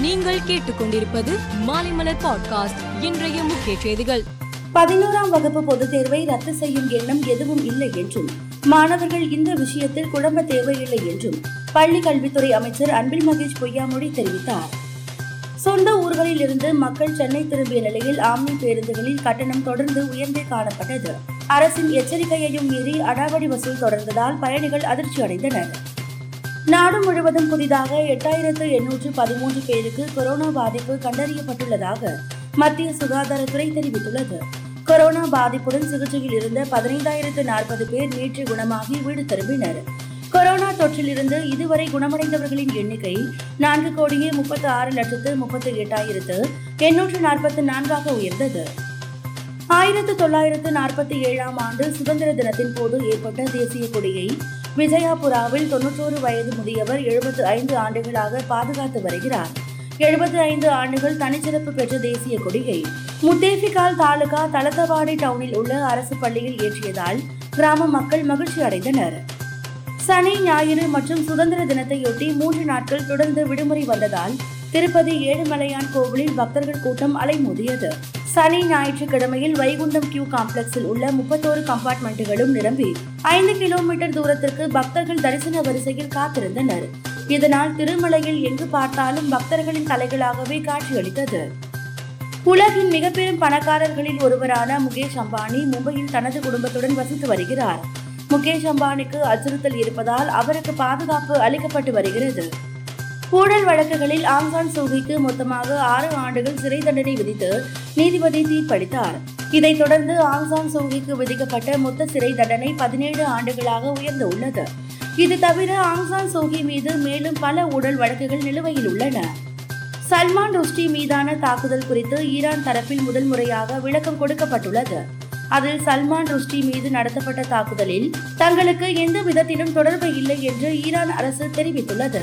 நீங்கள் கேட்டுக்கொண்டிருப்பது மாலைமலர் பாட்காஸ்ட் இன்றைய முக்கிய செய்திகள். பதினோராம் வகுப்பு பொதுத் தேர்வை ரத்து செய்யும் எண்ணம் எதுவும் இல்லை என்றும் மாணவர்கள் இந்த விஷயத்தில் குழம்ப தேவையில்லை என்றும் பள்ளி கல்வித்துறை அமைச்சர் அன்பில் மகேஷ் பொய்யாமொழி தெரிவித்தார். சொந்த ஊர்களில் இருந்து மக்கள் சென்னை திரும்பிய நிலையில் ஆம்னி பேருந்துகளில் கட்டணம் தொடர்ந்து உயர்ந்தே காணப்பட்டது. அரசின் எச்சரிக்கையையும் மீறி அடாவடி வசூல் தொடர்ந்ததால் பயணிகள் அதிர்ச்சி அடைந்தனர் நாடு முழுவதும் புதிதாக எட்டாயிரத்து எண்ணூற்று பதிமூன்று பேருக்கு கொரோனா பாதிப்பு கண்டறியப்பட்டுள்ளதாக மத்திய சுகாதாரத்துறை தெரிவித்துள்ளது. கொரோனா பாதிப்புடன் சிகிச்சையில் இருந்த பதினைந்தாயிரத்து நாற்பது பேர் நேற்று குணமாகி வீடு திரும்பினர். கொரோனா தொற்றிலிருந்து இதுவரை குணமடைந்தவர்களின் எண்ணிக்கை நான்கு கோடியே முப்பத்து ஆறு லட்சத்து முப்பத்து எட்டாயிரத்து எண்ணூற்று நாற்பத்தி நான்காக உயர்ந்தது. ஆயிரத்து தொள்ளாயிரத்து நாற்பத்தி ஏழாம் ஆண்டு சுதந்திர தினத்தின் போது ஏற்பட்ட தேசிய கொடியை விஜயாபுராவில் தொன்னூற்றோரு வயது முதியவர் எழுபத்து ஐந்து ஆண்டுகளாக பாதுகாத்து வருகிறார். எழுபத்தி ஐந்து ஆண்டுகள் தனிச்சிறப்பு பெற்ற தேசிய கொடியை முத்தேஃபிகால் தாலுகா தலத்தவாடி டவுனில் உள்ள அரசு பள்ளியில் ஏற்றியதால் கிராம மக்கள் மகிழ்ச்சி அடைந்தனர். சனி ஞாயிறு மற்றும் சுதந்திர தினத்தையொட்டி மூன்று நாட்கள் தொடர்ந்து விடுமுறை வந்ததால் திருப்பதி ஏழுமலையான் கோவிலில் பக்தர்கள் கூட்டம் அலைமோதியது. சனி ஞாயிற்றுக்கிழமையில் வைகுண்டம் கியூ காம்ப்ளெக்ஸில் உள்ள முப்பத்தோரு கம்பார்ட்மெண்ட்டுகளும் நிரம்பி ஐந்து கிலோமீட்டர் தூரத்திற்கு பக்தர்கள் தரிசன வரிசையில் காத்திருந்தனர். இதனால் திருமலையில் எங்கு பார்த்தாலும் பக்தர்களின் தலைகளாகவே காட்சியளித்தது. உலகின் மிக பெரும் பணக்காரர்களில் ஒருவரான முகேஷ் அம்பானி மும்பையில் தனது குடும்பத்துடன் வசித்து வருகிறார். முகேஷ் அம்பானிக்கு அச்சுறுத்தல் இருப்பதால் அவருக்கு பாதுகாப்பு அளிக்கப்பட்டு வருகிறது. ஊழல் வழக்குகளில் ஆங்கான் சூகிக்கு மொத்தமாக ஆறு ஆண்டுகள் சிறை தண்டனை விதித்து நீதிபதி தீர்ப்பளித்தார். இதைத் தொடர்ந்து ஆங்சான் சூகிக்கு விதிக்கப்பட்ட மொத்த சிறை தண்டனை பதினேழு ஆண்டுகளாக உயர்ந்து உள்ளது. இது தவிர ஆங்சான் சூகி மீது மேலும் பல ஊழல் வழக்குகள் நிலுவையில் உள்ளன. சல்மான் ருஷ்டி மீதான தாக்குதல் குறித்து ஈரான் தரப்பில் முதல் முறையாக விளக்கம் கொடுக்கப்பட்டுள்ளது. அதில் சல்மான் ருஷ்டி மீது நடத்தப்பட்ட தாக்குதலில் தங்களுக்கு எந்த விதத்திலும் தொடர்பு இல்லை என்று ஈரான் அரசு தெரிவித்துள்ளது.